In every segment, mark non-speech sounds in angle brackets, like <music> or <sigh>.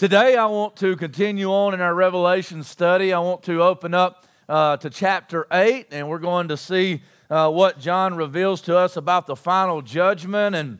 Today, I want to continue on in our Revelation study. I want to open up uh, to chapter 8, and we're going to see uh, what John reveals to us about the final judgment. And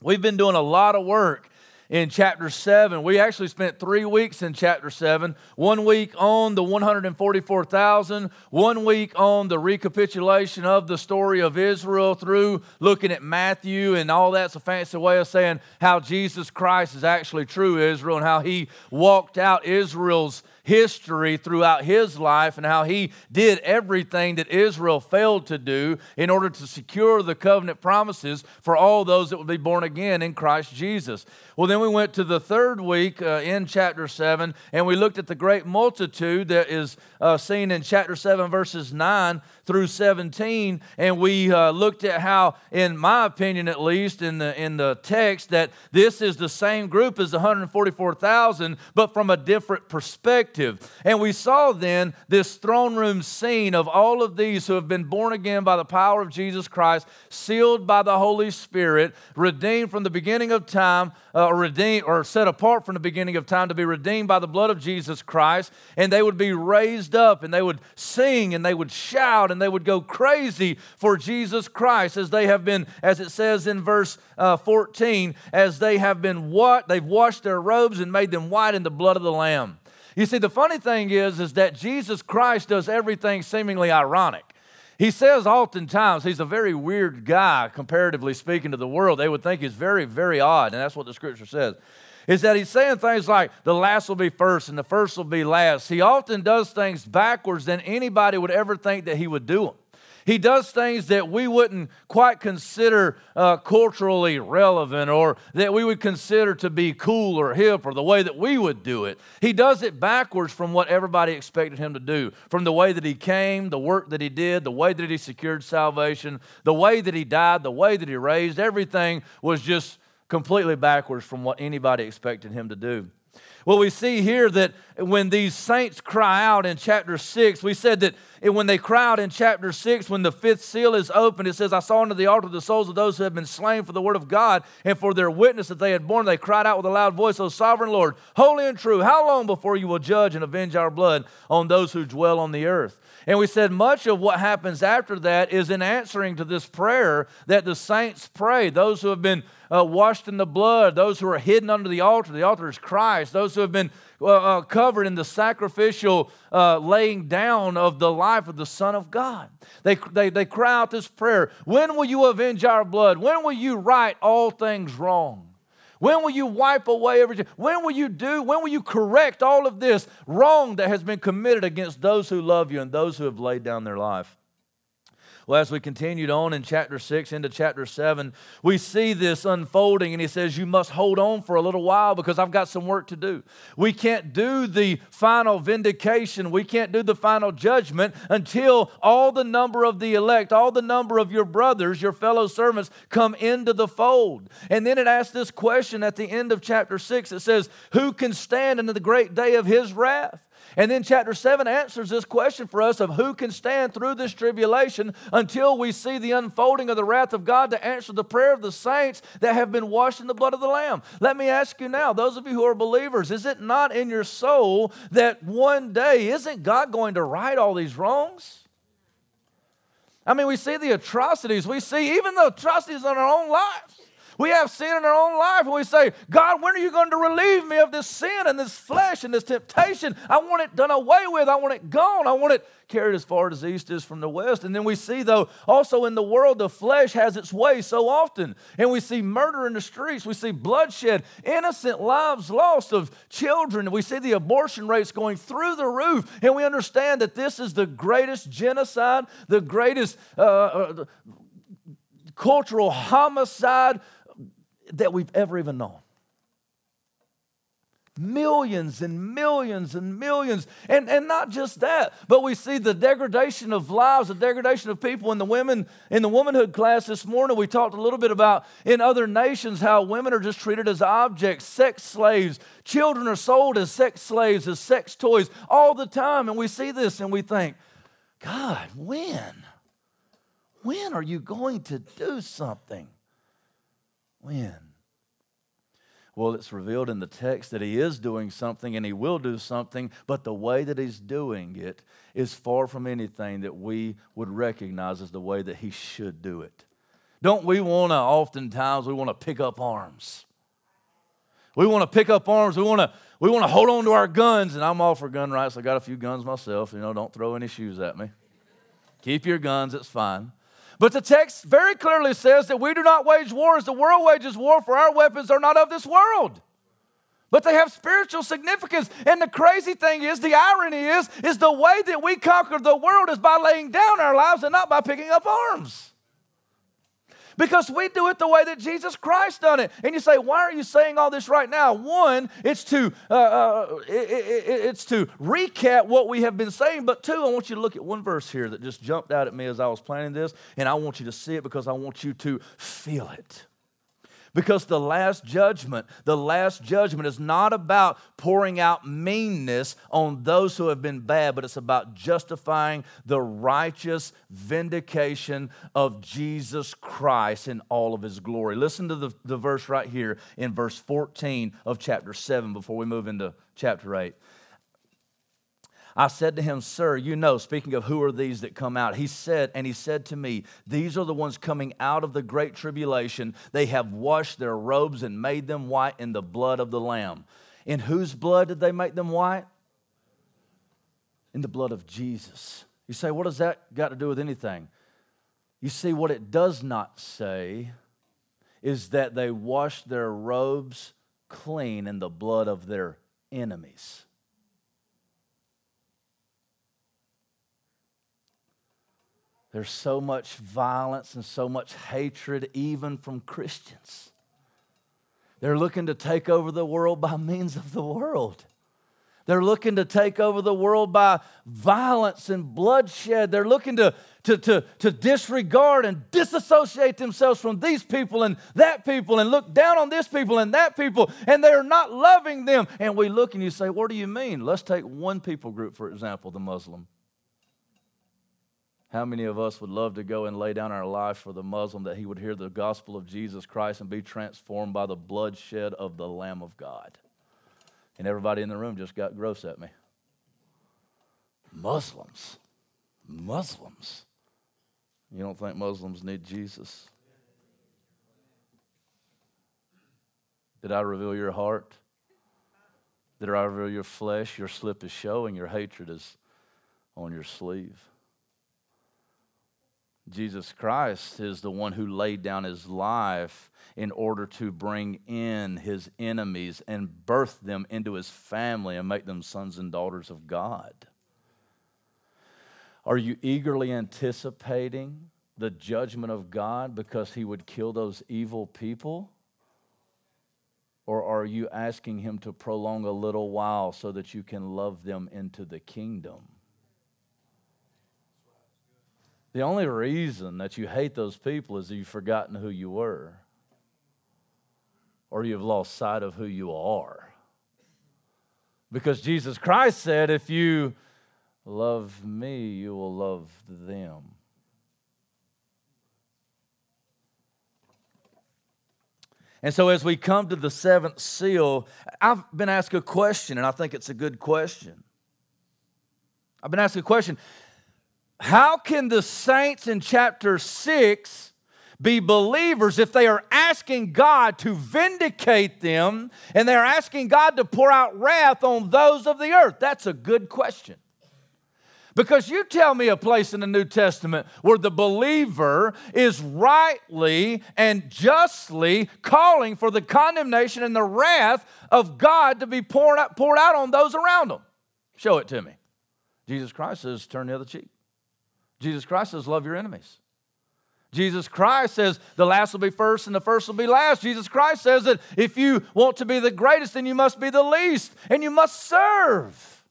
we've been doing a lot of work in chapter 7. We actually spent three weeks in chapter 7. One week on the 144,000, one week on the recapitulation of the story of Israel through looking at Matthew, and all that's a fancy way of saying how Jesus Christ is actually true Israel and how he walked out Israel's history throughout his life and how he did everything that Israel failed to do in order to secure the covenant promises for all those that would be born again in Christ Jesus. Well, then we went to the third week uh, in chapter 7 and we looked at the great multitude that is uh, seen in chapter 7, verses 9 through 17. And we uh, looked at how, in my opinion at least, in the, in the text, that this is the same group as the 144,000, but from a different perspective. And we saw then this throne room scene of all of these who have been born again by the power of Jesus Christ, sealed by the Holy Spirit, redeemed from the beginning of time, uh, or redeemed or set apart from the beginning of time to be redeemed by the blood of Jesus Christ, and they would be raised up and they would sing and they would shout and they would go crazy for Jesus Christ as they have been, as it says in verse uh, 14, as they have been what? They've washed their robes and made them white in the blood of the Lamb. You see, the funny thing is, is that Jesus Christ does everything seemingly ironic. He says oftentimes he's a very weird guy, comparatively speaking to the world. They would think he's very, very odd, and that's what the scripture says is that he's saying things like the last will be first and the first will be last. He often does things backwards than anybody would ever think that he would do them. He does things that we wouldn't quite consider uh, culturally relevant or that we would consider to be cool or hip or the way that we would do it. He does it backwards from what everybody expected him to do, from the way that he came, the work that he did, the way that he secured salvation, the way that he died, the way that he raised. Everything was just completely backwards from what anybody expected him to do. Well, we see here that when these saints cry out in chapter 6, we said that when they cry out in chapter 6, when the fifth seal is opened, it says, I saw under the altar the souls of those who have been slain for the word of God and for their witness that they had borne. They cried out with a loud voice, O sovereign Lord, holy and true, how long before you will judge and avenge our blood on those who dwell on the earth? And we said much of what happens after that is in answering to this prayer that the saints pray. Those who have been uh, washed in the blood, those who are hidden under the altar, the altar is Christ, those who have been uh, uh, covered in the sacrificial uh, laying down of the life of the Son of God. They, they, they cry out this prayer When will you avenge our blood? When will you right all things wrong? When will you wipe away everything? When will you do, when will you correct all of this wrong that has been committed against those who love you and those who have laid down their life? Well, as we continued on in chapter 6 into chapter 7, we see this unfolding, and he says, You must hold on for a little while because I've got some work to do. We can't do the final vindication, we can't do the final judgment until all the number of the elect, all the number of your brothers, your fellow servants, come into the fold. And then it asks this question at the end of chapter 6 it says, Who can stand in the great day of his wrath? And then chapter 7 answers this question for us of who can stand through this tribulation until we see the unfolding of the wrath of God to answer the prayer of the saints that have been washed in the blood of the Lamb. Let me ask you now, those of you who are believers, is it not in your soul that one day, isn't God going to right all these wrongs? I mean, we see the atrocities. We see even the atrocities in our own lives. We have sin in our own life, and we say, God, when are you going to relieve me of this sin and this flesh and this temptation? I want it done away with. I want it gone. I want it carried as far as east is from the west. And then we see, though, also in the world, the flesh has its way so often. And we see murder in the streets. We see bloodshed, innocent lives lost of children. We see the abortion rates going through the roof. And we understand that this is the greatest genocide, the greatest uh, uh, cultural homicide that we've ever even known. Millions and millions and millions. And, and not just that, but we see the degradation of lives, the degradation of people in the women, in the womanhood class this morning. We talked a little bit about in other nations how women are just treated as objects, sex slaves. Children are sold as sex slaves, as sex toys all the time. And we see this and we think, God, when? When are you going to do something? When? Well, it's revealed in the text that he is doing something and he will do something, but the way that he's doing it is far from anything that we would recognize as the way that he should do it. Don't we want to, oftentimes, we want to pick up arms? We want to pick up arms. We want to, we want to hold on to our guns, and I'm all for gun rights. I got a few guns myself. You know, don't throw any shoes at me. Keep your guns, it's fine. But the text very clearly says that we do not wage war as the world wages war, for our weapons are not of this world. But they have spiritual significance. And the crazy thing is, the irony is, is the way that we conquer the world is by laying down our lives and not by picking up arms. Because we do it the way that Jesus Christ done it. And you say, why are you saying all this right now? One, it's to uh, uh, it, it, it's to recap what we have been saying. But two, I want you to look at one verse here that just jumped out at me as I was planning this, and I want you to see it because I want you to feel it. Because the last judgment, the last judgment is not about pouring out meanness on those who have been bad, but it's about justifying the righteous vindication of Jesus Christ in all of his glory. Listen to the, the verse right here in verse 14 of chapter 7 before we move into chapter 8. I said to him, Sir, you know, speaking of who are these that come out, he said, and he said to me, These are the ones coming out of the great tribulation. They have washed their robes and made them white in the blood of the Lamb. In whose blood did they make them white? In the blood of Jesus. You say, What does that got to do with anything? You see, what it does not say is that they washed their robes clean in the blood of their enemies. There's so much violence and so much hatred, even from Christians. They're looking to take over the world by means of the world. They're looking to take over the world by violence and bloodshed. They're looking to, to, to, to disregard and disassociate themselves from these people and that people and look down on this people and that people, and they're not loving them. And we look and you say, What do you mean? Let's take one people group, for example, the Muslim. How many of us would love to go and lay down our life for the Muslim that he would hear the gospel of Jesus Christ and be transformed by the bloodshed of the Lamb of God? And everybody in the room just got gross at me. Muslims. Muslims. You don't think Muslims need Jesus? Did I reveal your heart? Did I reveal your flesh? Your slip is showing, your hatred is on your sleeve. Jesus Christ is the one who laid down his life in order to bring in his enemies and birth them into his family and make them sons and daughters of God. Are you eagerly anticipating the judgment of God because he would kill those evil people? Or are you asking him to prolong a little while so that you can love them into the kingdom? The only reason that you hate those people is you've forgotten who you were or you've lost sight of who you are. Because Jesus Christ said, if you love me, you will love them. And so, as we come to the seventh seal, I've been asked a question, and I think it's a good question. I've been asked a question how can the saints in chapter 6 be believers if they are asking God to vindicate them and they're asking God to pour out wrath on those of the earth? That's a good question. Because you tell me a place in the New Testament where the believer is rightly and justly calling for the condemnation and the wrath of God to be poured out, poured out on those around them. Show it to me. Jesus Christ says, turn the other cheek. Jesus Christ says, Love your enemies. Jesus Christ says the last will be first and the first will be last. Jesus Christ says that if you want to be the greatest, then you must be the least and you must serve.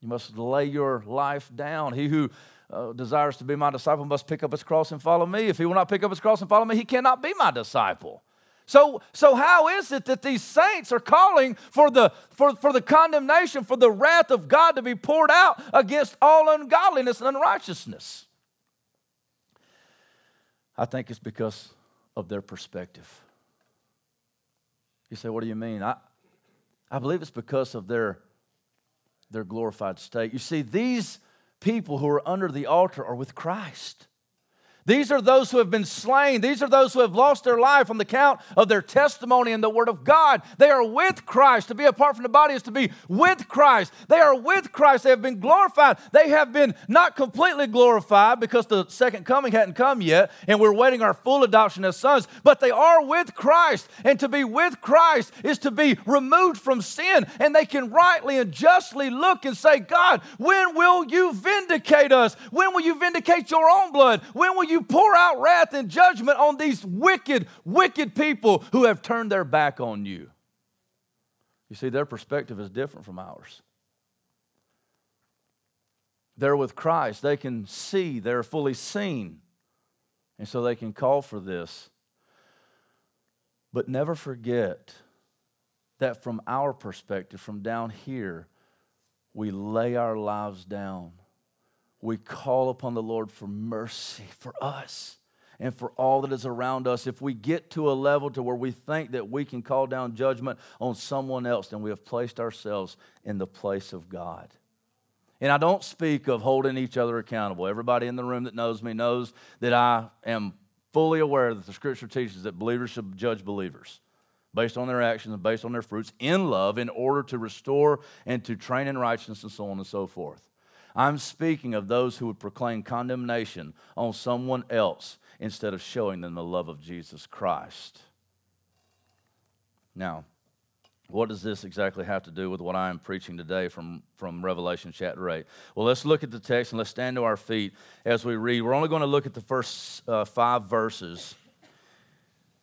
You must lay your life down. He who uh, desires to be my disciple must pick up his cross and follow me. If he will not pick up his cross and follow me, he cannot be my disciple. So, so how is it that these saints are calling for the, for, for the condemnation, for the wrath of God to be poured out against all ungodliness and unrighteousness? I think it's because of their perspective. You say, what do you mean? I, I believe it's because of their, their glorified state. You see, these people who are under the altar are with Christ. These are those who have been slain. These are those who have lost their life on the count of their testimony and the Word of God. They are with Christ. To be apart from the body is to be with Christ. They are with Christ. They have been glorified. They have been not completely glorified because the second coming hadn't come yet, and we're waiting our full adoption as sons, but they are with Christ. And to be with Christ is to be removed from sin, and they can rightly and justly look and say, God, when will you vindicate us? When will you vindicate your own blood? When will you you pour out wrath and judgment on these wicked, wicked people who have turned their back on you. You see, their perspective is different from ours. They're with Christ. They can see, they're fully seen. And so they can call for this. But never forget that from our perspective, from down here, we lay our lives down we call upon the Lord for mercy for us and for all that is around us. If we get to a level to where we think that we can call down judgment on someone else, then we have placed ourselves in the place of God. And I don't speak of holding each other accountable. Everybody in the room that knows me knows that I am fully aware that the scripture teaches that believers should judge believers based on their actions and based on their fruits in love in order to restore and to train in righteousness and so on and so forth. I'm speaking of those who would proclaim condemnation on someone else instead of showing them the love of Jesus Christ. Now, what does this exactly have to do with what I am preaching today from, from Revelation chapter 8? Well, let's look at the text and let's stand to our feet as we read. We're only going to look at the first uh, five verses,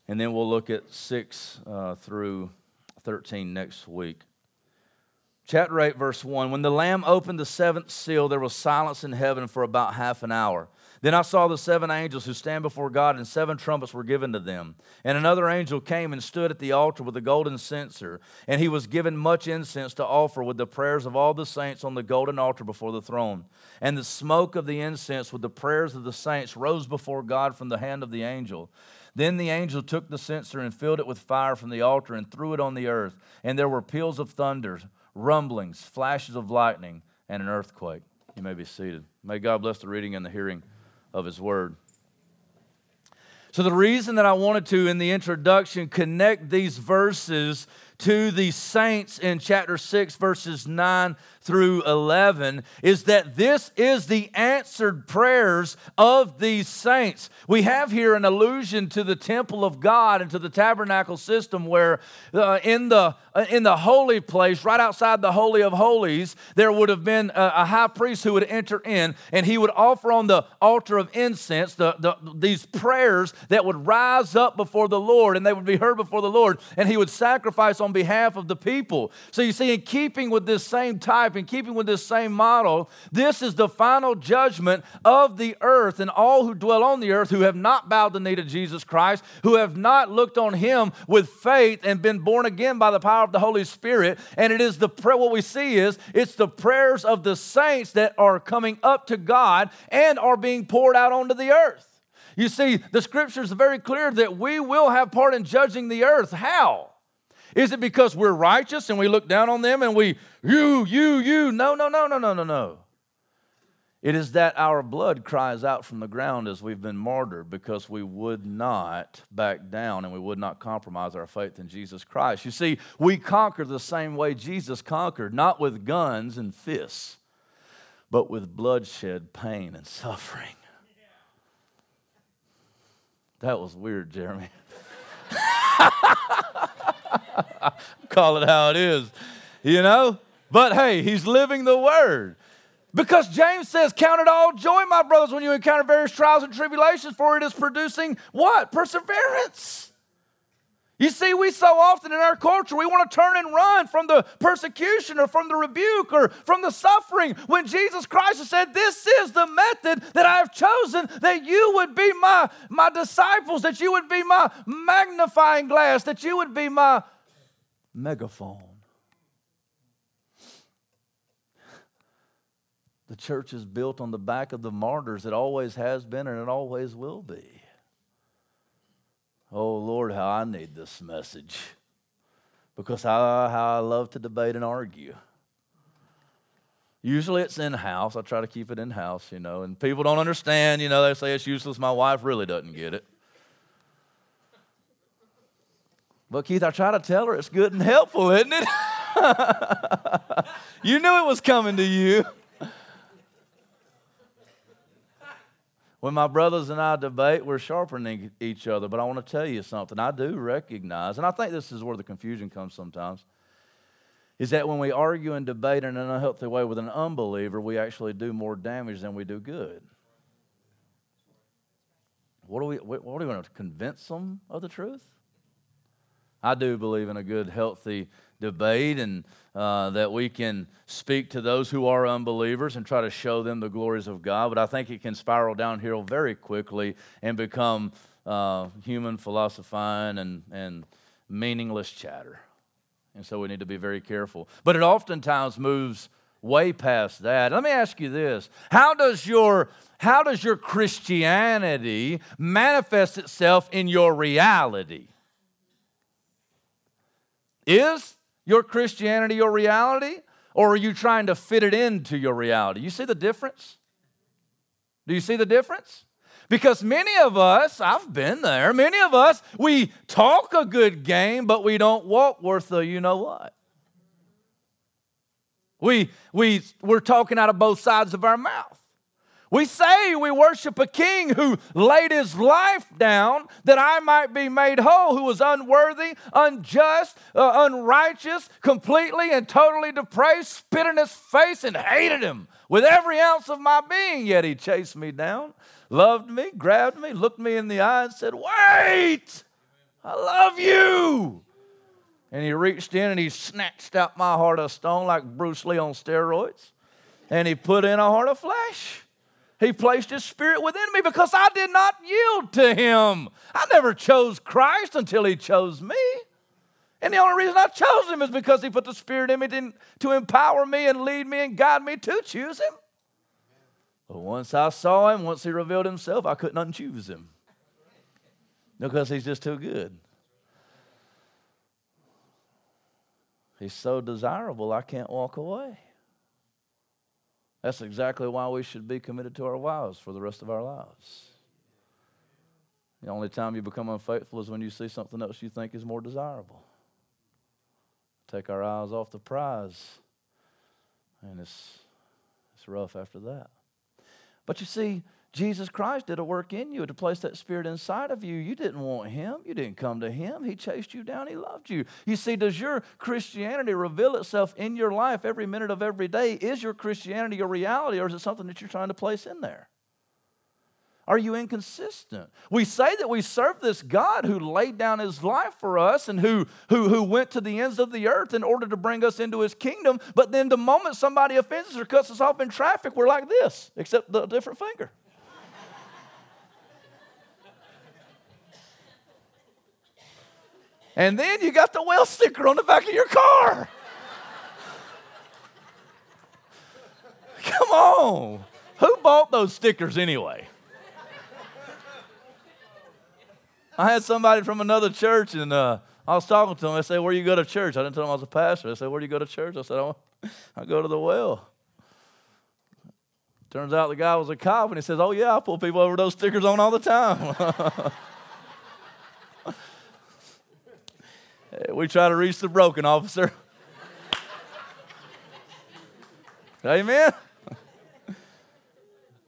and then we'll look at 6 uh, through 13 next week. Chapter 8, verse 1 When the Lamb opened the seventh seal, there was silence in heaven for about half an hour. Then I saw the seven angels who stand before God, and seven trumpets were given to them. And another angel came and stood at the altar with a golden censer, and he was given much incense to offer with the prayers of all the saints on the golden altar before the throne. And the smoke of the incense with the prayers of the saints rose before God from the hand of the angel. Then the angel took the censer and filled it with fire from the altar and threw it on the earth, and there were peals of thunder rumblings, flashes of lightning, and an earthquake. You may be seated. May God bless the reading and the hearing of His word. So, the reason that I wanted to, in the introduction, connect these verses to the saints in chapter 6, verses 9 through 11 is that this is the answered prayers of these saints. We have here an allusion to the temple of God and to the tabernacle system where uh, in, the, uh, in the holy place, right outside the Holy of Holies, there would have been a, a, high priest who would enter in and he would offer on the altar of incense the, the, these prayers that would rise up before the Lord and they would be heard before the Lord and he would sacrifice on behalf of the people. So you see, in keeping with this same type, in keeping with this same model, this is the final judgment of the earth and all who dwell on the earth who have not bowed the knee to Jesus Christ, who have not looked on him with faith and been born again by the power of the Holy Spirit. And it is the prayer, what we see is it's the prayers of the saints that are coming up to God and are being poured out onto the earth. You see, the scriptures are very clear that we will have part in judging the earth. How? Is it because we're righteous and we look down on them and we, you, you, you? No, no, no, no, no, no, no. It is that our blood cries out from the ground as we've been martyred because we would not back down and we would not compromise our faith in Jesus Christ. You see, we conquer the same way Jesus conquered, not with guns and fists, but with bloodshed, pain, and suffering. That was weird, Jeremy. <laughs> <laughs> Call it how it is, you know? But hey, he's living the word. Because James says, Count it all joy, my brothers, when you encounter various trials and tribulations, for it is producing what? Perseverance. You see, we so often in our culture, we want to turn and run from the persecution or from the rebuke or from the suffering when Jesus Christ said, This is the method that I have chosen that you would be my, my disciples, that you would be my magnifying glass, that you would be my megaphone. The church is built on the back of the martyrs. It always has been and it always will be. Oh, Lord, how I need this message. because I, how I love to debate and argue. Usually it's in house. I try to keep it in house, you know, and people don't understand, you know, they say it's useless. My wife really doesn't get it. But Keith, I try to tell her it's good and helpful, isn't it? <laughs> you knew it was coming to you. When my brothers and I debate, we're sharpening each other. But I want to tell you something. I do recognize, and I think this is where the confusion comes sometimes, is that when we argue and debate in an unhealthy way with an unbeliever, we actually do more damage than we do good. What do we, what are we going to convince them of the truth? I do believe in a good, healthy debate and uh, that we can speak to those who are unbelievers and try to show them the glories of God. But I think it can spiral downhill very quickly and become uh, human philosophizing and, and meaningless chatter. And so we need to be very careful. But it oftentimes moves way past that. Let me ask you this. How does your how does your Christianity manifest itself in your reality? Is your Christianity your reality? Or are you trying to fit it into your reality? You see the difference? Do you see the difference? Because many of us, I've been there, many of us, we talk a good game, but we don't walk worth the you know what. We, we, we're talking out of both sides of our mouth. We say we worship a king who laid his life down that I might be made whole, who was unworthy, unjust, uh, unrighteous, completely and totally depraved, spit in his face and hated him with every ounce of my being. Yet he chased me down, loved me, grabbed me, looked me in the eye, and said, Wait, I love you. And he reached in and he snatched out my heart of stone like Bruce Lee on steroids, and he put in a heart of flesh. He placed His Spirit within me because I did not yield to Him. I never chose Christ until He chose me. And the only reason I chose Him is because He put the Spirit in me to, empower me and lead me and guide me to choose Him. But once I saw Him, once He revealed Himself, I couldn't unchoose Him because He's just too good. He's so desirable, I can't walk away. That's exactly why we should be committed to our wives for the rest of our lives. The only time you become unfaithful is when you see something else you think is more desirable. Take our eyes off the prize, and it's, it's rough after that. But you see, Jesus Christ did a work in you to place that spirit inside of you. You didn't want him. You didn't come to him. He chased you down. He loved you. You see, does your Christianity reveal itself in your life every minute of every day? Is your Christianity a reality or is it something that you're trying to place in there? Are you inconsistent? We say that we serve this God who laid down his life for us and who, who, who went to the ends of the earth in order to bring us into his kingdom, but then the moment somebody offends us or cuts us off in traffic, we're like this, except the different finger. And then you got the well sticker on the back of your car. <laughs> Come on. Who bought those stickers anyway? I had somebody from another church, and uh, I was talking to them. I said, Where you go to church? I didn't tell them I was a pastor. I said, Where do you go to church? I said, I go to the well. Turns out the guy was a cop, and he says, Oh, yeah, I pull people over those stickers on all the time. <laughs> we try to reach the broken, officer. Amen.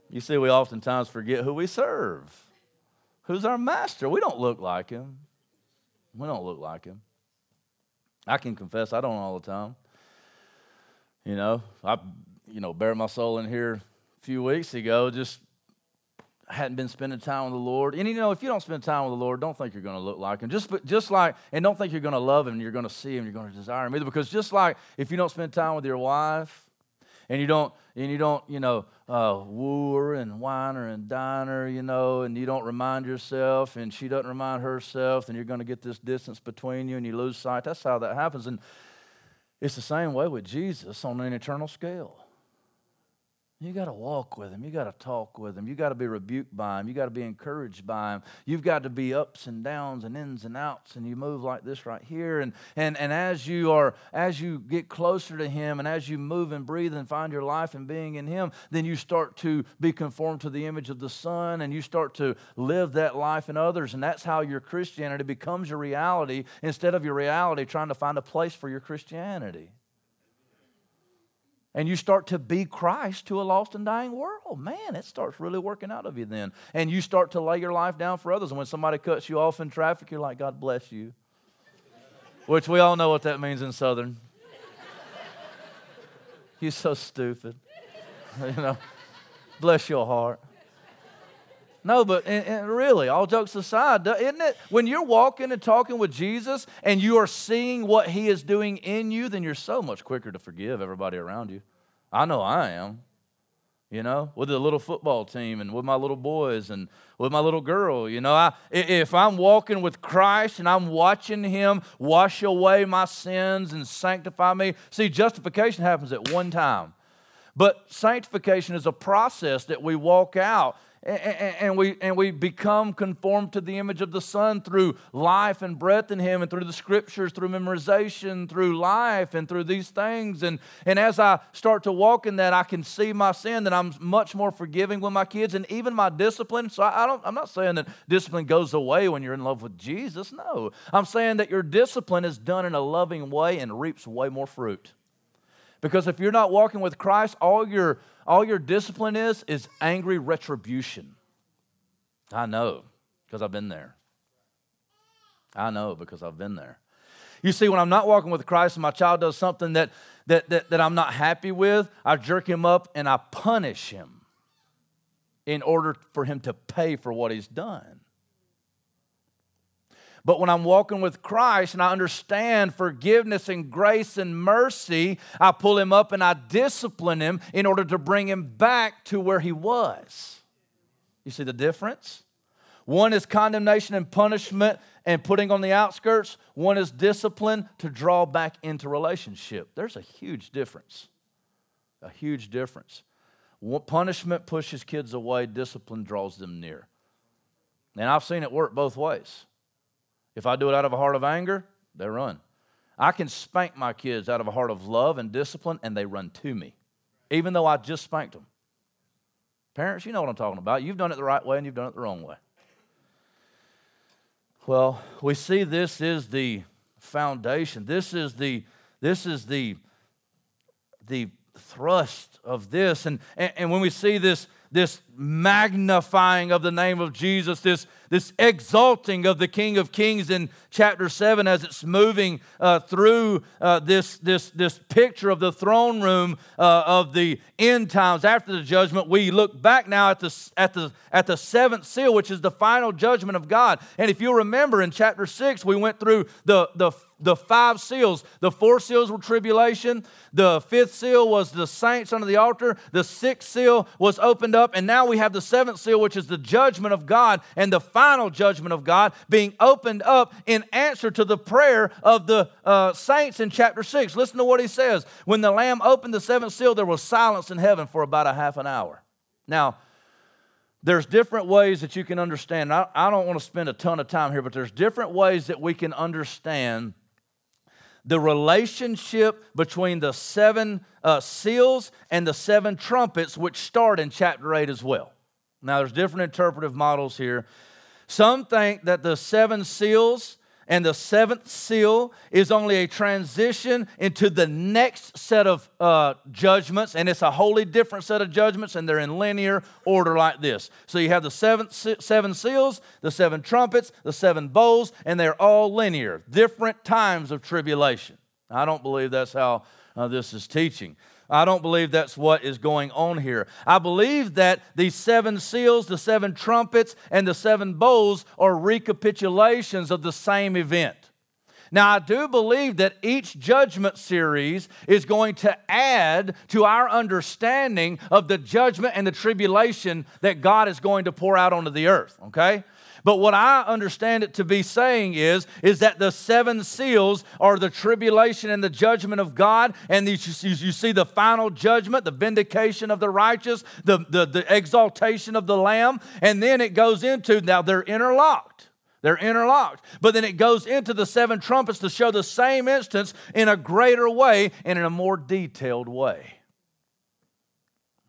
You see, we oftentimes forget who we serve. Who's our master? We don't look like him. We don't look like him. I can confess I don't all the time. You know, I you know, bare my soul in here a few weeks ago, just hadn't been spending time with the Lord. And you know, if you don't spend time with the Lord, don't think you're going to look like Him. Just, just like, and don't think you're going to love Him, you're going to see Him, you're going to desire Him either. Because just like if you don't spend time with your wife, and you don't, and you don't, you know, uh, woo her and wine her and dine her, you know, and you don't remind yourself, and she doesn't remind herself, then you're going to get this distance between you, and you lose sight. That's how that happens. And it's the same way with Jesus on an eternal scale. You got to walk with him. You got to talk with him. You got to be rebuked by him. You got to be encouraged by him. You've got to be ups and downs and ins and outs and you move like this right here and and and as you are as you get closer to him and as you move and breathe and find your life and being in him, then you start to be conformed to the image of the son and you start to live that life in others and that's how your Christianity becomes your reality instead of your reality trying to find a place for your Christianity and you start to be Christ to a lost and dying world, man, it starts really working out of you then. And you start to lay your life down for others. And when somebody cuts you off in traffic, you're like, God bless you. Which we all know what that means in Southern. <laughs> You're so stupid. <laughs> you know, bless your heart. No, but and, and really, all jokes aside, isn't it? When you're walking and talking with Jesus and you are seeing what He is doing in you, then you're so much quicker to forgive everybody around you. I know I am. You know, with the little football team and with my little boys and with my little girl. You know, I, if I'm walking with Christ and I'm watching Him wash away my sins and sanctify me, see, justification happens at one time. But sanctification is a process that we walk out and we, and we become conformed to the image of the Son through life and breath in Him, and through the scriptures, through memorization, through life, and through these things. And, and as I start to walk in that, I can see my sin, that I'm much more forgiving with my kids, and even my discipline. So I don't, I'm not saying that discipline goes away when you're in love with Jesus. No. I'm saying that your discipline is done in a loving way and reaps way more fruit. Because if you're not walking with Christ, all your all your discipline is is angry retribution. I know because I've been there. I know because I've been there. You see, when I'm not walking with Christ and my child does something that, that, that, that I'm not happy with, I jerk him up and I punish him in order for him to pay for what he's done. But when I'm walking with Christ and I understand forgiveness and grace and mercy, I pull him up and I discipline him in order to bring him back to where he was. You see the difference? One is condemnation and punishment and putting on the outskirts, one is discipline to draw back into relationship. There's a huge difference. A huge difference. Punishment pushes kids away, discipline draws them near. And I've seen it work both ways. If I do it out of a heart of anger, they run. I can spank my kids out of a heart of love and discipline, and they run to me, even though I just spanked them. Parents, you know what I'm talking about. You've done it the right way and you've done it the wrong way. Well, we see this is the foundation. This is the this is the the thrust of this. And, and, and when we see this, this magnifying of the name of Jesus, this this exalting of the King of Kings in chapter 7 as it's moving uh, through uh, this, this, this picture of the throne room uh, of the end times after the judgment. We look back now at the, at, the, at the seventh seal, which is the final judgment of God. And if you remember in chapter 6, we went through the, the the five seals. The four seals were tribulation. The fifth seal was the saints under the altar. The sixth seal was opened up. And now we have the seventh seal, which is the judgment of God. And the final judgment of God being opened up in answer to the prayer of the uh, saints in chapter 6. Listen to what he says. When the Lamb opened the seventh seal, there was silence in heaven for about a half an hour. Now, there's different ways that you can understand. I, I don't want to spend a ton of time here, but there's different ways that we can understand the relationship between the seven uh, seals and the seven trumpets, which start in chapter 8 as well. Now, there's different interpretive models here. Some think that the seven seals and the seventh seal is only a transition into the next set of uh, judgments, and it's a wholly different set of judgments, and they're in linear order like this. So you have the seven, seven seals, the seven trumpets, the seven bowls, and they're all linear, different times of tribulation. I don't believe that's how uh, this is teaching. I don't believe that's what is going on here. I believe that these seven seals, the seven trumpets, and the seven bowls are recapitulations of the same event. Now, I do believe that each judgment series is going to add to our understanding of the judgment and the tribulation that God is going to pour out onto the earth, okay? But what I understand it to be saying is, is that the seven seals are the tribulation and the judgment of God. And you, see the final judgment, the vindication of the righteous, the, the, the exaltation of the Lamb. And then it goes into, now they're interlocked. They're interlocked. But then it goes into the seven trumpets to show the same instance in a greater way and in a more detailed way.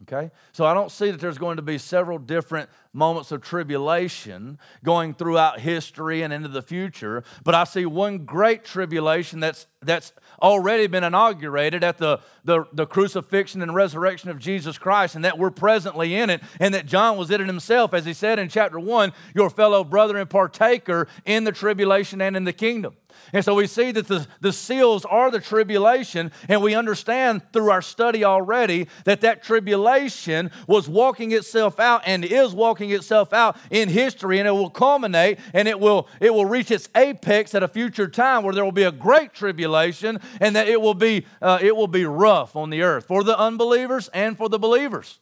Okay? So I don't see that there's going to be several different moments of tribulation going throughout history and into the future, but I see one great tribulation that's that's already been inaugurated at the, the, the crucifixion and resurrection of Jesus Christ, and that we're presently in it, and that John was in it himself, as he said in chapter 1, your fellow brother and partaker in the tribulation and in the kingdom. And so we see that the, the seals are the tribulation, and we understand through our study already that that tribulation was walking itself out and is walking itself out in history, and it will culminate and it will, it will reach its apex at a future time where there will be a great tribulation and that it will be, uh, it will be rough on the earth for the unbelievers and for the believers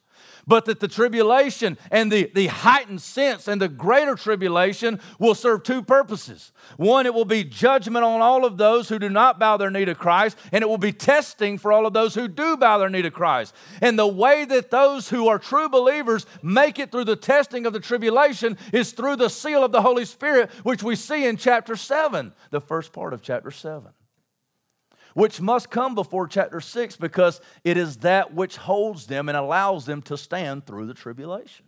but that the tribulation and the, the heightened sense and the greater tribulation will serve two purposes. One, it will be judgment on all of those who do not bow their knee to Christ, and it will be testing for all of those who do bow their knee to Christ. And the way that those who are true believers make it through the testing of the tribulation is through the seal of the Holy Spirit, which we see in chapter 7, the first part of chapter 7 which must come before chapter 6 because it is that which holds them and allows them to stand through the tribulation.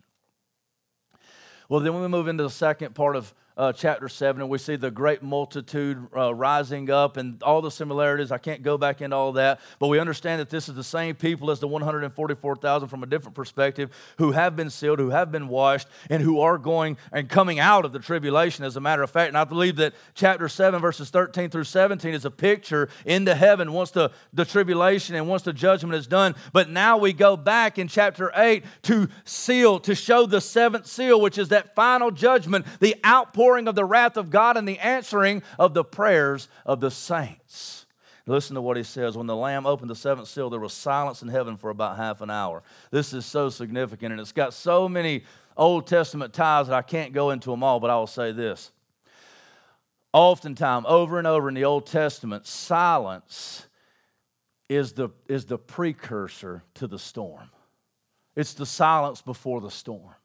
Well, then we move into the second part of uh, chapter 7, and we see the great multitude uh, rising up and all the similarities. I can't go back into all that, but we understand that this is the same people as the 144,000 from a different perspective who have been sealed, who have been washed, and who are going and coming out of the tribulation, as a matter of fact. And I believe that chapter 7, verses 13 through 17, is a picture into heaven once the, the tribulation and once the judgment is done. But now we go back in chapter 8 to seal, to show the seventh seal, which is that final judgment, the outpouring outpouring of the wrath of God and the answering of the prayers of the saints. Listen to what he says. When the Lamb opened the seventh seal, there was silence in heaven for about half an hour. This is so significant, and it's got so many Old Testament ties that I can't go into them all, but I will say this. Oftentimes, over and over in the Old Testament, silence is the, is the precursor to the storm. It's the silence before the storm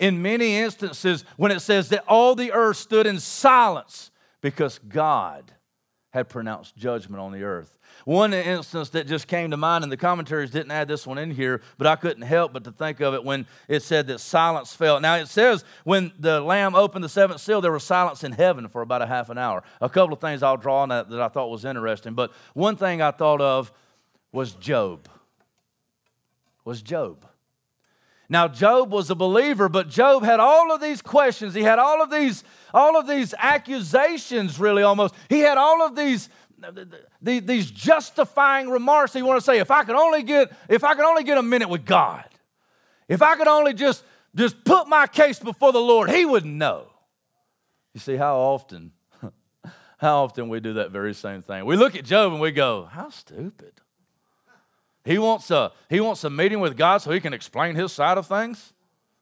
in many instances when it says that all the earth stood in silence because God had pronounced judgment on the earth. One instance that just came to mind, and the commentaries didn't add this one in here, but I couldn't help but to think of it when it said that silence fell. Now it says when the Lamb opened the seventh seal, there was silence in heaven for about a half an hour. A couple of things I'll draw on that that I thought was interesting, but one thing I thought of was Job. Was Job. Now Job was a believer, but Job had all of these questions. He had all of these all of these accusations really almost. He had all of these these justifying remarks he wanted to say if I could only get if I could only get a minute with God. If I could only just just put my case before the Lord, he would know. You see how often <laughs> how often we do that very same thing. We look at Job and we go, how stupid. He wants a, he wants a meeting with God so he can explain his side of things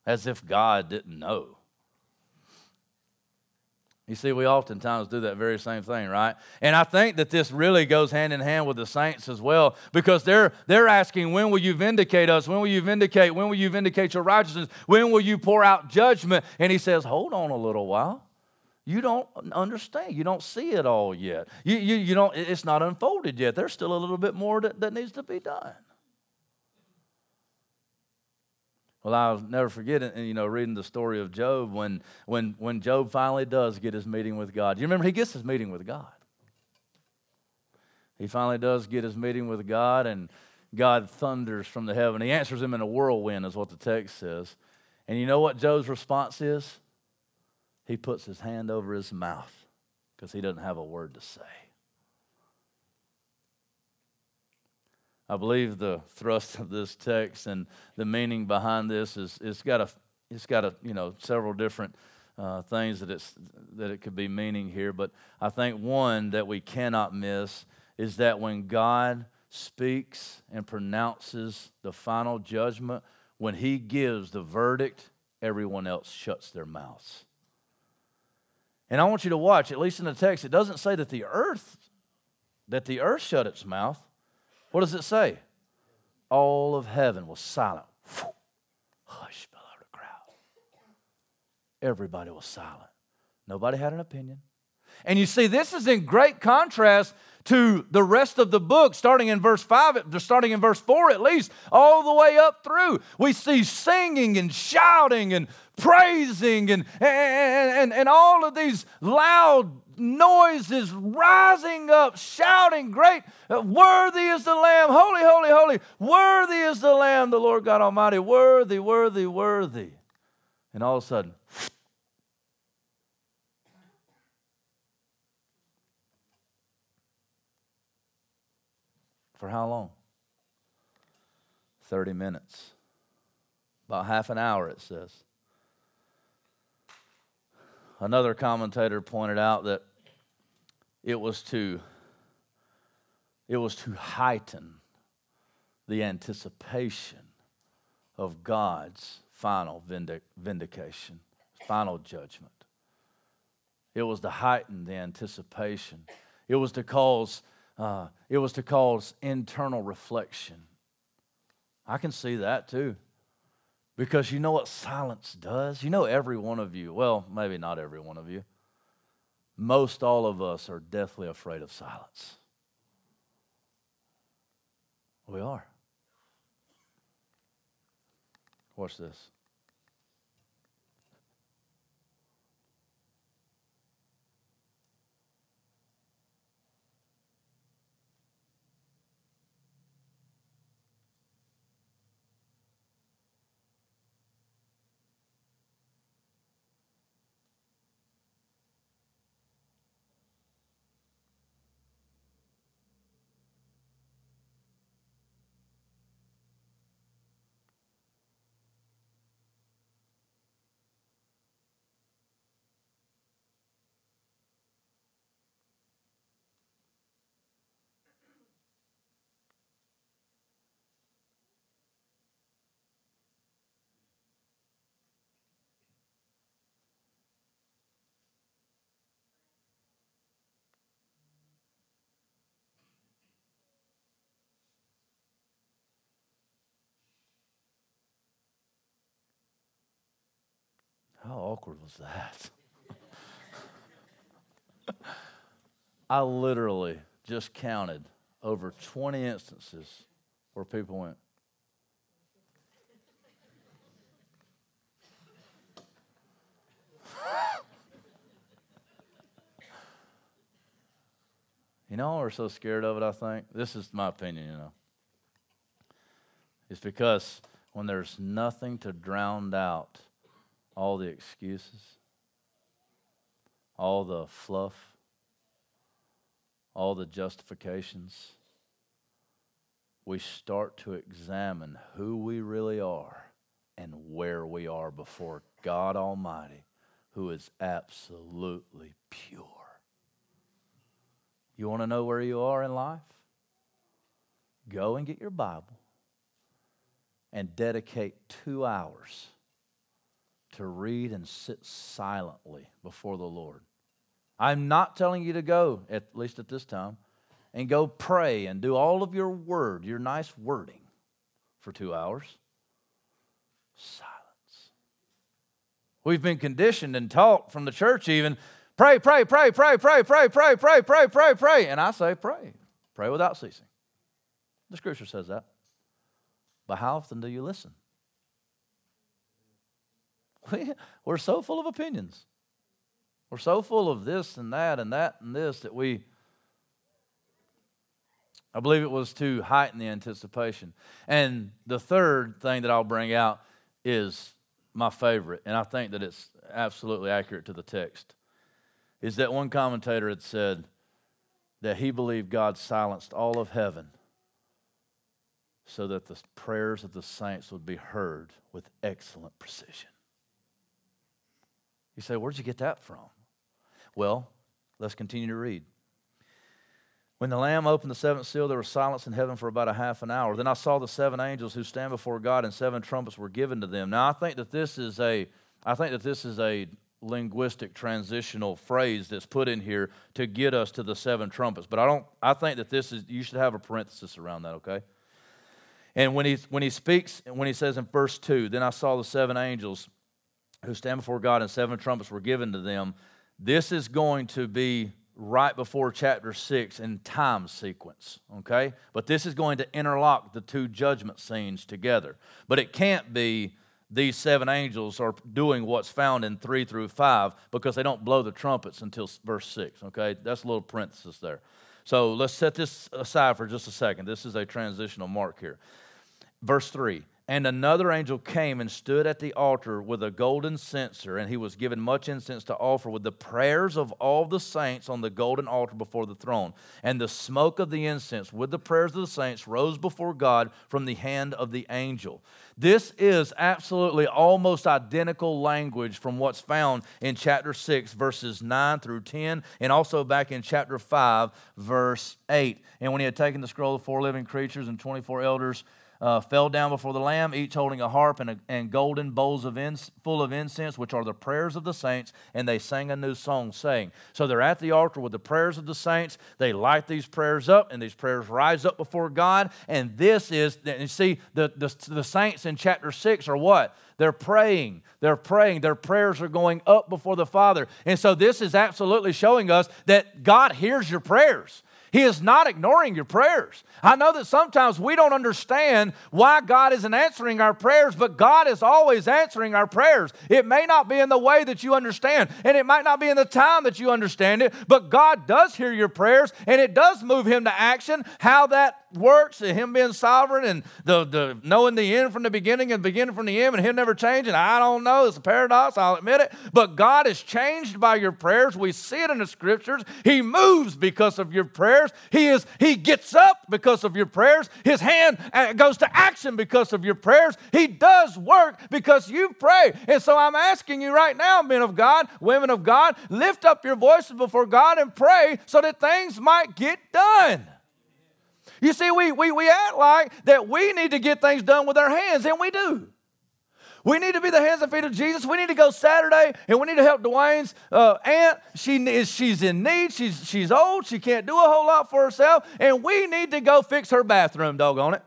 as if God didn't know. You see, we oftentimes do that very same thing, right? And I think that this really goes hand in hand with the saints as well, because they're they're asking, when will you vindicate us? When will you vindicate? When will you vindicate your righteousness? When will you pour out judgment? And he says, Hold on a little while. You don't understand. You don't see it all yet. You, you, you don't, it's not unfolded yet. There's still a little bit more that, that needs to be done. Well, I'll never forget you know, reading the story of Job when, when, when Job finally does get his meeting with God. You remember he gets his meeting with God. He finally does get his meeting with God, and God thunders from the heaven. He answers him in a whirlwind, is what the text says. And you know what Job's response is? He puts his hand over his mouth because he doesn't have a word to say. I believe the thrust of this text and the meaning behind this is it's got a it's got a you know several different uh, things that it's that it could be meaning here, but I think one that we cannot miss is that when God speaks and pronounces the final judgment, when He gives the verdict, everyone else shuts their mouths. And I want you to watch, at least in the text, it doesn't say that the earth, that the earth shut its mouth. What does it say? All of heaven was silent. Hush the crowd. Everybody was silent. Nobody had an opinion. And you see, this is in great contrast to the rest of the book, starting in verse 5, starting in verse 4 at least, all the way up through. We see singing and shouting and praising and, and, and, and all of these loud noises rising up, shouting, Great, worthy is the Lamb, holy, holy, holy, worthy is the Lamb, the Lord God Almighty, worthy, worthy, worthy. And all of a sudden, For how long? 30 minutes. About half an hour, it says. Another commentator pointed out that it was to it was to heighten the anticipation of God's final vindication, final judgment. It was to heighten the anticipation. It was to cause uh, it was to cause internal reflection. I can see that too. Because you know what silence does? You know, every one of you, well, maybe not every one of you, most all of us are deathly afraid of silence. We are. Watch this. How awkward was that? <laughs> I literally just counted over 20 instances where people went, You know, we're so scared of it, I think. This is my opinion, you know. It's because when there's nothing to drown out all the excuses, all the fluff, all the justifications, we start to examine who we really are and where we are before God Almighty, who is absolutely pure. You want to know where you are in life? Go and get your Bible and dedicate two hours to read and sit silently before the Lord. I'm not telling you to go, at least at this time, and go pray and do all of your word, your nice wording for two hours. Silence. We've been conditioned and taught from the church even pray, pray, pray, pray, pray, pray, pray, pray, pray, pray, pray. And I say pray. Pray without ceasing. The scripture says that. But how often do you listen? We, <laughs> we're so full of opinions. We're so full of this and that and that and this that we, I believe it was to heighten the anticipation. And the third thing that I'll bring out is my favorite, and I think that it's absolutely accurate to the text, is that one commentator had said that he believed God silenced all of heaven so that the prayers of the saints would be heard with excellent precision. You say, Where'd you get that from? Well, let's continue to read. When the Lamb opened the seventh seal, there was silence in heaven for about a half an hour. Then I saw the seven angels who stand before God, and seven trumpets were given to them. Now I think that this is a, I think that this is a linguistic transitional phrase that's put in here to get us to the seven trumpets. But I don't I think that this is you should have a parenthesis around that, okay? And when he when he speaks, when he says in verse 2, then I saw the seven angels who stand before God and seven trumpets were given to them. This is going to be right before chapter 6 in time sequence, okay? But this is going to interlock the two judgment scenes together. But it can't be these seven angels are doing what's found in 3 through 5 because they don't blow the trumpets until verse 6, okay? That's a little parenthesis there. So let's set this aside for just a second. This is a transitional mark here. Verse 3 and another angel came and stood at the altar with a golden censer, and he was given much incense to offer with the prayers of all the saints on the golden altar before the throne. And the smoke of the incense with the prayers of the saints rose before God from the hand of the angel. This is absolutely almost identical language from what's found in chapter 6, verses 9 through 10, and also back in chapter 5, verse 8. And when he had taken the scroll of four living creatures and 24 elders, uh, fell down before the Lamb, each holding a harp and, a, and golden bowls of ins, full of incense, which are the prayers of the saints, and they sang a new song, saying, So they're at the altar with the prayers of the saints. They light these prayers up, and these prayers rise up before God. And this is, and you see, the, the, the saints in chapter 6 are what? They're praying. They're praying. Their prayers are going up before the Father. And so this is absolutely showing us that God hears your prayers. He is not ignoring your prayers. I know that sometimes we don't understand why God isn't answering our prayers, but God is always answering our prayers. It may not be in the way that you understand, and it might not be in the time that you understand it, but God does hear your prayers, and it does move Him to action. How that works, and Him being sovereign, and the, the knowing the end from the beginning and beginning from the end, and Him never changing, I don't know. It's a paradox, I'll admit it. But God is changed by your prayers. We see it in the scriptures. He moves because of your prayers. He is He gets up because of your prayers. His hand uh, goes to action because of your prayers. He does work because you pray. And so I'm asking you right now, men of God, women of God, lift up your voices before God and pray so that things might get done. You see, we, we, we act like that we need to get things done with our hands, and we do. We need to be the hands and feet of Jesus. We need to go Saturday and we need to help Dwayne's uh, aunt. She is, she's in need. She's, she's old. She can't do a whole lot for herself. And we need to go fix her bathroom, doggone it.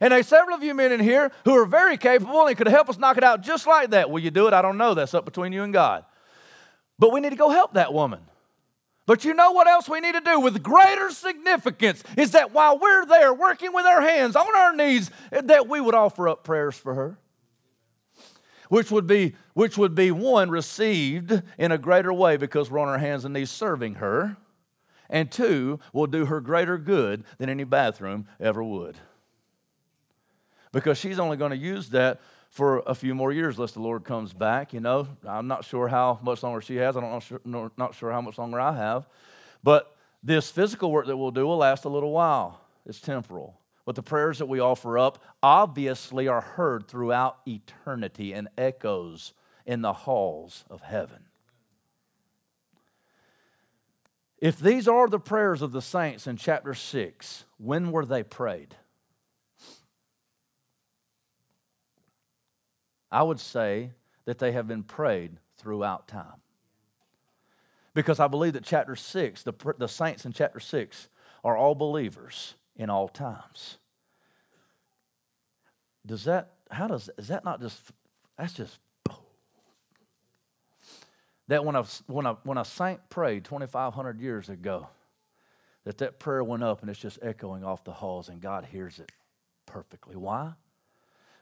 And there's several of you men in here who are very capable and could help us knock it out just like that. Will you do it? I don't know. That's up between you and God. But we need to go help that woman. But you know what else we need to do with greater significance is that while we're there working with our hands on our knees, that we would offer up prayers for her which would be which would be one received in a greater way because we're on our hands and knees serving her and two will do her greater good than any bathroom ever would. Because she's only going to use that for a few more years unless the lord comes back you know. I'm not sure how much longer she has. I'm not sure, not sure how much longer i have. But this physical work that we'll do will last a little while. It's temporal. But the prayers that we offer up obviously are heard throughout eternity and echoes in the halls of heaven. If these are the prayers of the saints in chapter 6, when were they prayed? I would say that they have been prayed throughout time. Because I believe that chapter 6, the, the saints in chapter 6, are all believers in all times. Does that, how does, is that not just, that's just, that when a, when a, when a saint prayed 2,500 years ago, that that prayer went up and it's just echoing off the halls and God hears it perfectly. Why?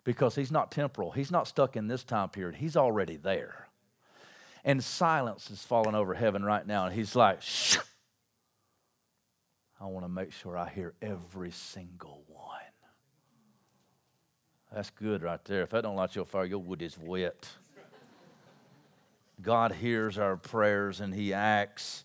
Because he's not temporal. He's not stuck in this time period. He's already there. And silence is falling over heaven right now. And he's like, Shh. I want to make sure I hear every single one. That's good right there. If that don't light your fire, your wood is wet. God hears our prayers and he acts.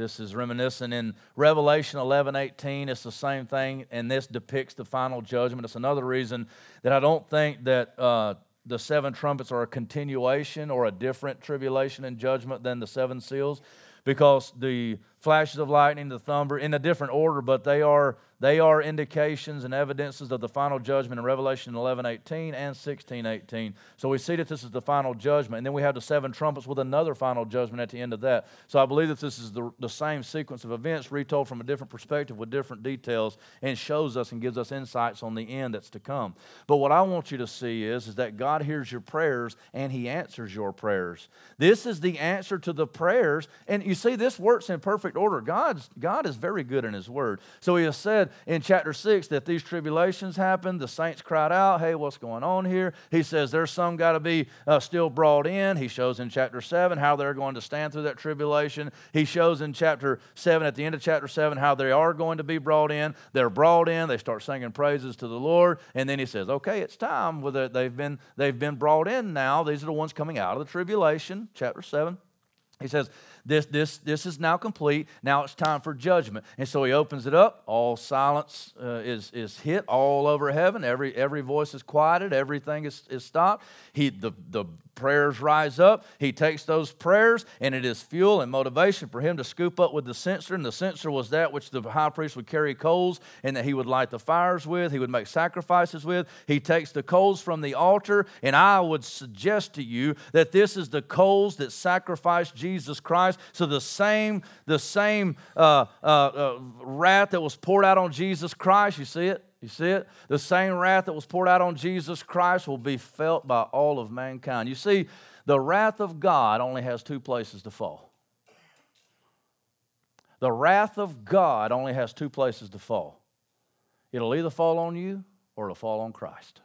This is reminiscent in Revelation 11 18. It's the same thing, and this depicts the final judgment. It's another reason that I don't think that uh, the seven trumpets are a continuation or a different tribulation and judgment than the seven seals because the flashes of lightning, the thunder, in a different order, but they are they are indications and evidences of the final judgment in Revelation 11 18 and 16 18. So we see that this is the final judgment. And then we have the seven trumpets with another final judgment at the end of that. So I believe that this is the, the same sequence of events retold from a different perspective with different details and shows us and gives us insights on the end that's to come. But what I want you to see is, is that God hears your prayers and He answers your prayers. This is the answer to the prayers. And you see, this works in perfect order. God's, God is very good in His Word. So He has said, in chapter 6 that these tribulations happened. The saints cried out, Hey, what's going on here? He says there's some got to be uh, still brought in. He shows in chapter 7 how they're going to stand through that tribulation. He shows in chapter 7, at the end of chapter 7, how they are going to be brought in. They're brought in. They start singing praises to the Lord. And then he says, Okay, it's time. They've been, they've been brought in now. These are the ones coming out of the tribulation, chapter 7. He says, this, this, this is now complete. Now it's time for judgment. And so he opens it up. All silence uh, is, is hit all over heaven. Every, every voice is quieted. Everything is, is stopped. He, the, the prayers rise up. He takes those prayers, and it is fuel and motivation for him to scoop up with the censer. And the censer was that which the high priest would carry coals and that he would light the fires with, he would make sacrifices with. He takes the coals from the altar, and I would suggest to you that this is the coals that sacrificed Jesus Christ. So the same, the same uh, uh, uh, wrath that was poured out on Jesus Christ, you see it? You see it? The same wrath that was poured out on Jesus Christ will be felt by all of mankind. You see, the wrath of God only has two places to fall. The wrath of God only has two places to fall. It'll either fall on you or it'll fall on Christ.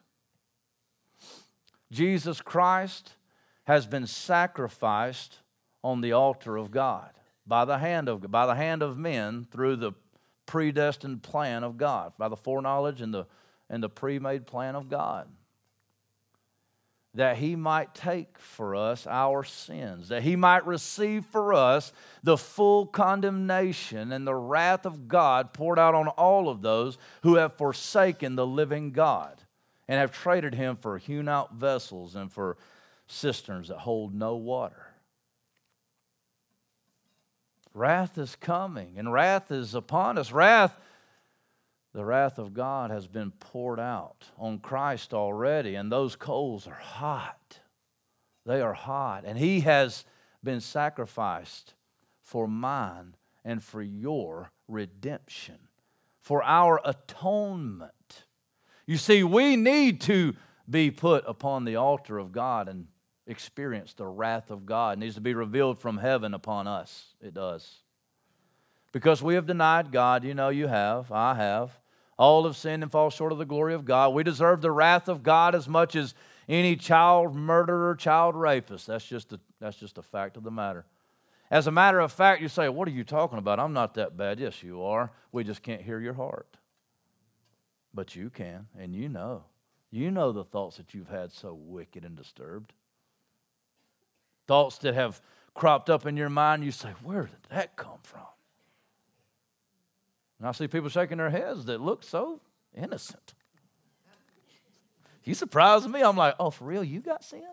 Jesus Christ has been sacrificed on the altar of God by the hand of, by the hand of men through the predestined plan of God, by the foreknowledge and the, and the pre made plan of God. That he might take for us our sins, that he might receive for us the full condemnation and the wrath of God poured out on all of those who have forsaken the living God and have traded him for hewn out vessels and for cisterns that hold no water. Wrath is coming, and wrath is upon us. Wrath, the wrath of God has been poured out on Christ already, and those coals are hot. They are hot, and He has been sacrificed for mine and for your redemption, for our atonement. You see, we need to be put upon the altar of God and experience the wrath of God. It needs to be revealed from heaven upon us. It does. Because we have denied God. You know, you have. I have. All have sinned and fall short of the glory of God. We deserve the wrath of God as much as any child murderer, child rapist. That's just a, that's just a fact of the matter. As a matter of fact, you say, What are you talking about? I'm not that bad. Yes, you are. We just can't hear your heart. But you can, and you know. You know the thoughts that you've had so wicked and disturbed. Thoughts that have cropped up in your mind, you say, Where did that come from? And I see people shaking their heads that look so innocent. You surprised me. I'm like, Oh, for real? You got sin?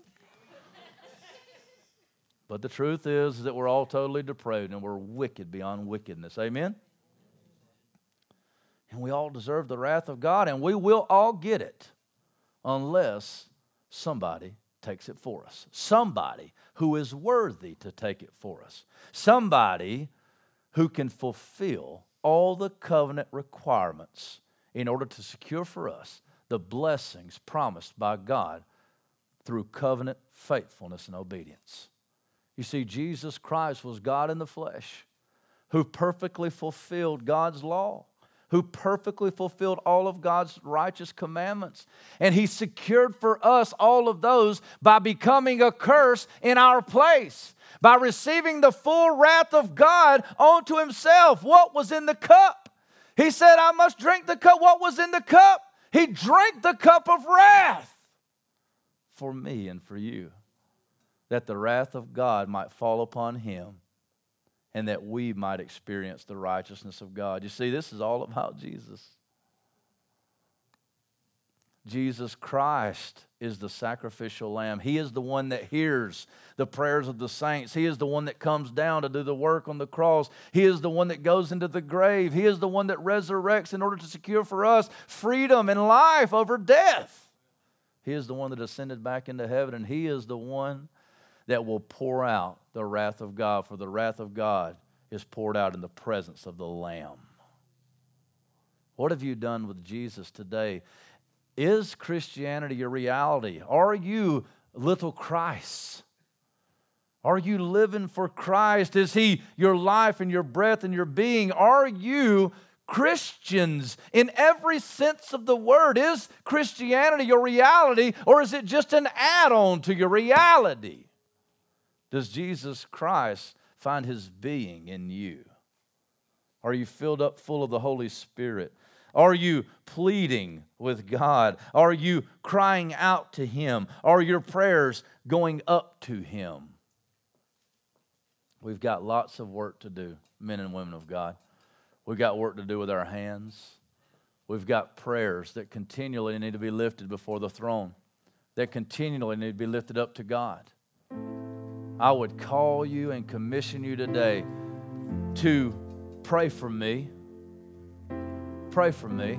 But the truth is that we're all totally depraved and we're wicked beyond wickedness. Amen? And we all deserve the wrath of God, and we will all get it unless somebody takes it for us. Somebody who is worthy to take it for us. Somebody who can fulfill all the covenant requirements in order to secure for us the blessings promised by God through covenant faithfulness and obedience. You see, Jesus Christ was God in the flesh who perfectly fulfilled God's law who perfectly fulfilled all of God's righteous commandments. And He secured for us all of those by becoming a curse in our place, by receiving the full wrath of God onto Himself. What was in the cup? He said, I must drink the cup. What was in the cup? He drank the cup of wrath for me and for you, that the wrath of God might fall upon Him and that we might experience the righteousness of God. You see, this is all about Jesus. Jesus Christ is the sacrificial lamb. He is the one that hears the prayers of the saints. He is the one that comes down to do the work on the cross. He is the one that goes into the grave. He is the one that resurrects in order to secure for us freedom and life over death. He is the one that ascended back into heaven, and He is the one that will pour out the wrath of God, for the wrath of God is poured out in the presence of the Lamb. What have you done with Jesus today? Is Christianity a reality? Are you little Christ? Are you living for Christ? Is He your life and your breath and your being? Are you Christians in every sense of the word? Is Christianity your reality or is it just an add on to your reality? Does Jesus Christ find His being in you? Are you filled up full of the Holy Spirit? Are you pleading with God? Are you crying out to Him? Are your prayers going up to Him? We've got lots of work to do, men and women of God. We've got work to do with our hands. We've got prayers that continually need to be lifted before the throne, that continually need to be lifted up to God. I would call you and commission you today to pray for me pray for me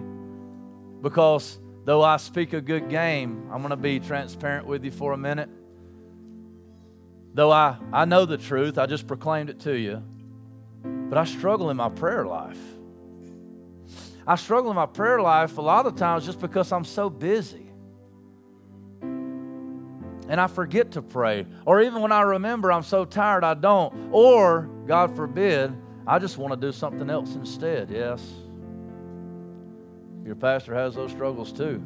because though I speak a good game, I'm going to be transparent with you for a minute. Though I, I know the truth, I just proclaimed it to you, but I struggle in my prayer life. I struggle in my prayer life a lot of times just because I'm so busy. And I forget to pray. Or even when I remember, I'm so tired I don't. Or, God forbid, I just want to do something else instead. Yes. Your pastor has those struggles too.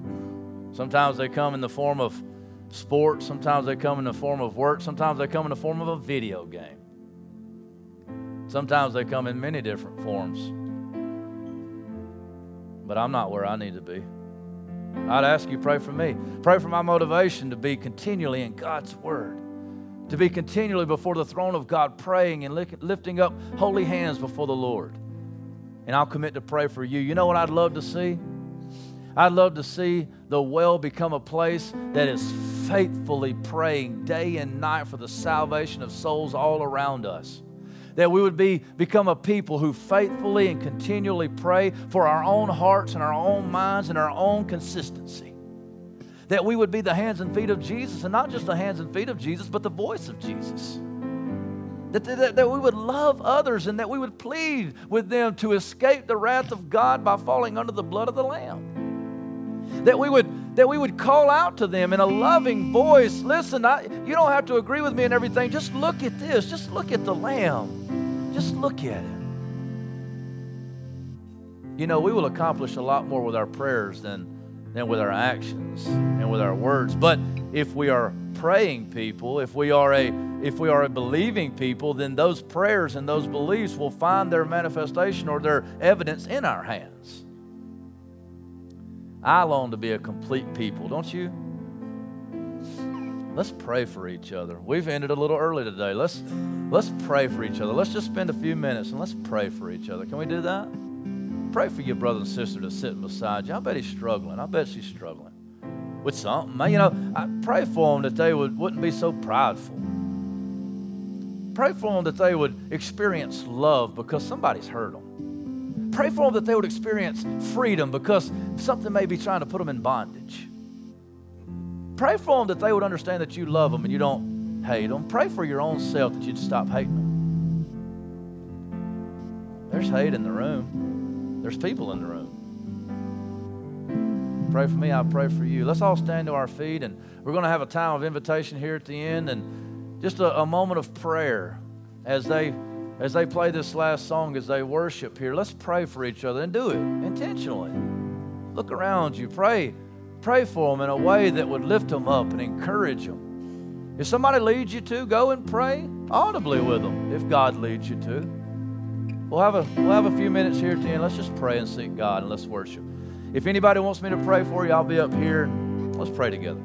Sometimes they come in the form of sports, sometimes they come in the form of work, sometimes they come in the form of a video game. Sometimes they come in many different forms. But I'm not where I need to be. I'd ask you pray for me. Pray for my motivation to be continually in God's word. To be continually before the throne of God praying and lifting up holy hands before the Lord and I'll commit to pray for you. You know what I'd love to see? I'd love to see the well become a place that is faithfully praying day and night for the salvation of souls all around us. That we would be, become a people who faithfully and continually pray for our own hearts and our own minds and our own consistency. That we would be the hands and feet of Jesus, and not just the hands and feet of Jesus, but the voice of Jesus. That, that, that, we would love others and that we would plead with them to escape the wrath of God by falling under the blood of the Lamb. That we would, that we would call out to them in a loving voice listen, I, you don't have to agree with me and everything. Just look at this. Just look at the Lamb. Just look at it. You know, we will accomplish a lot more with our prayers than, than with our actions and with our words. But if we are praying people, if we are a if we are a believing people, then those prayers and those beliefs will find their manifestation or their evidence in our hands. I long to be a complete people, don't you? Let's pray for each other. We've ended a little early today. Let's let's pray for each other. Let's just spend a few minutes and let's pray for each other. Can we do that? Pray for your brother and sister that's sitting beside you. I bet he's struggling. I bet she's struggling with something. You know, I pray for them that they would, wouldn't be so prideful. Pray for them that they would experience love because somebody's hurt them. Pray for them that they would experience freedom because something may be trying to put them in bondage. Pray for them that they would understand that you love them and you don't hate them. Pray for your own self that you'd stop hating them. There's hate in the room, there's people in the room pray for me, I pray for you. Let's all stand to our feet, and we're going to have a time of invitation here at the end, and just a, a moment of prayer as they as they play this last song, as they worship here. Let's pray for each other and do it intentionally. Look around you, pray, pray for them in a way that would lift them up and encourage them. If somebody leads you to, go and pray audibly with them. If God leads you to, we'll have a we'll have a few minutes here at the end. Let's just pray and seek God and let's worship. If anybody wants me to pray for you, I'll be up here. Let's pray together.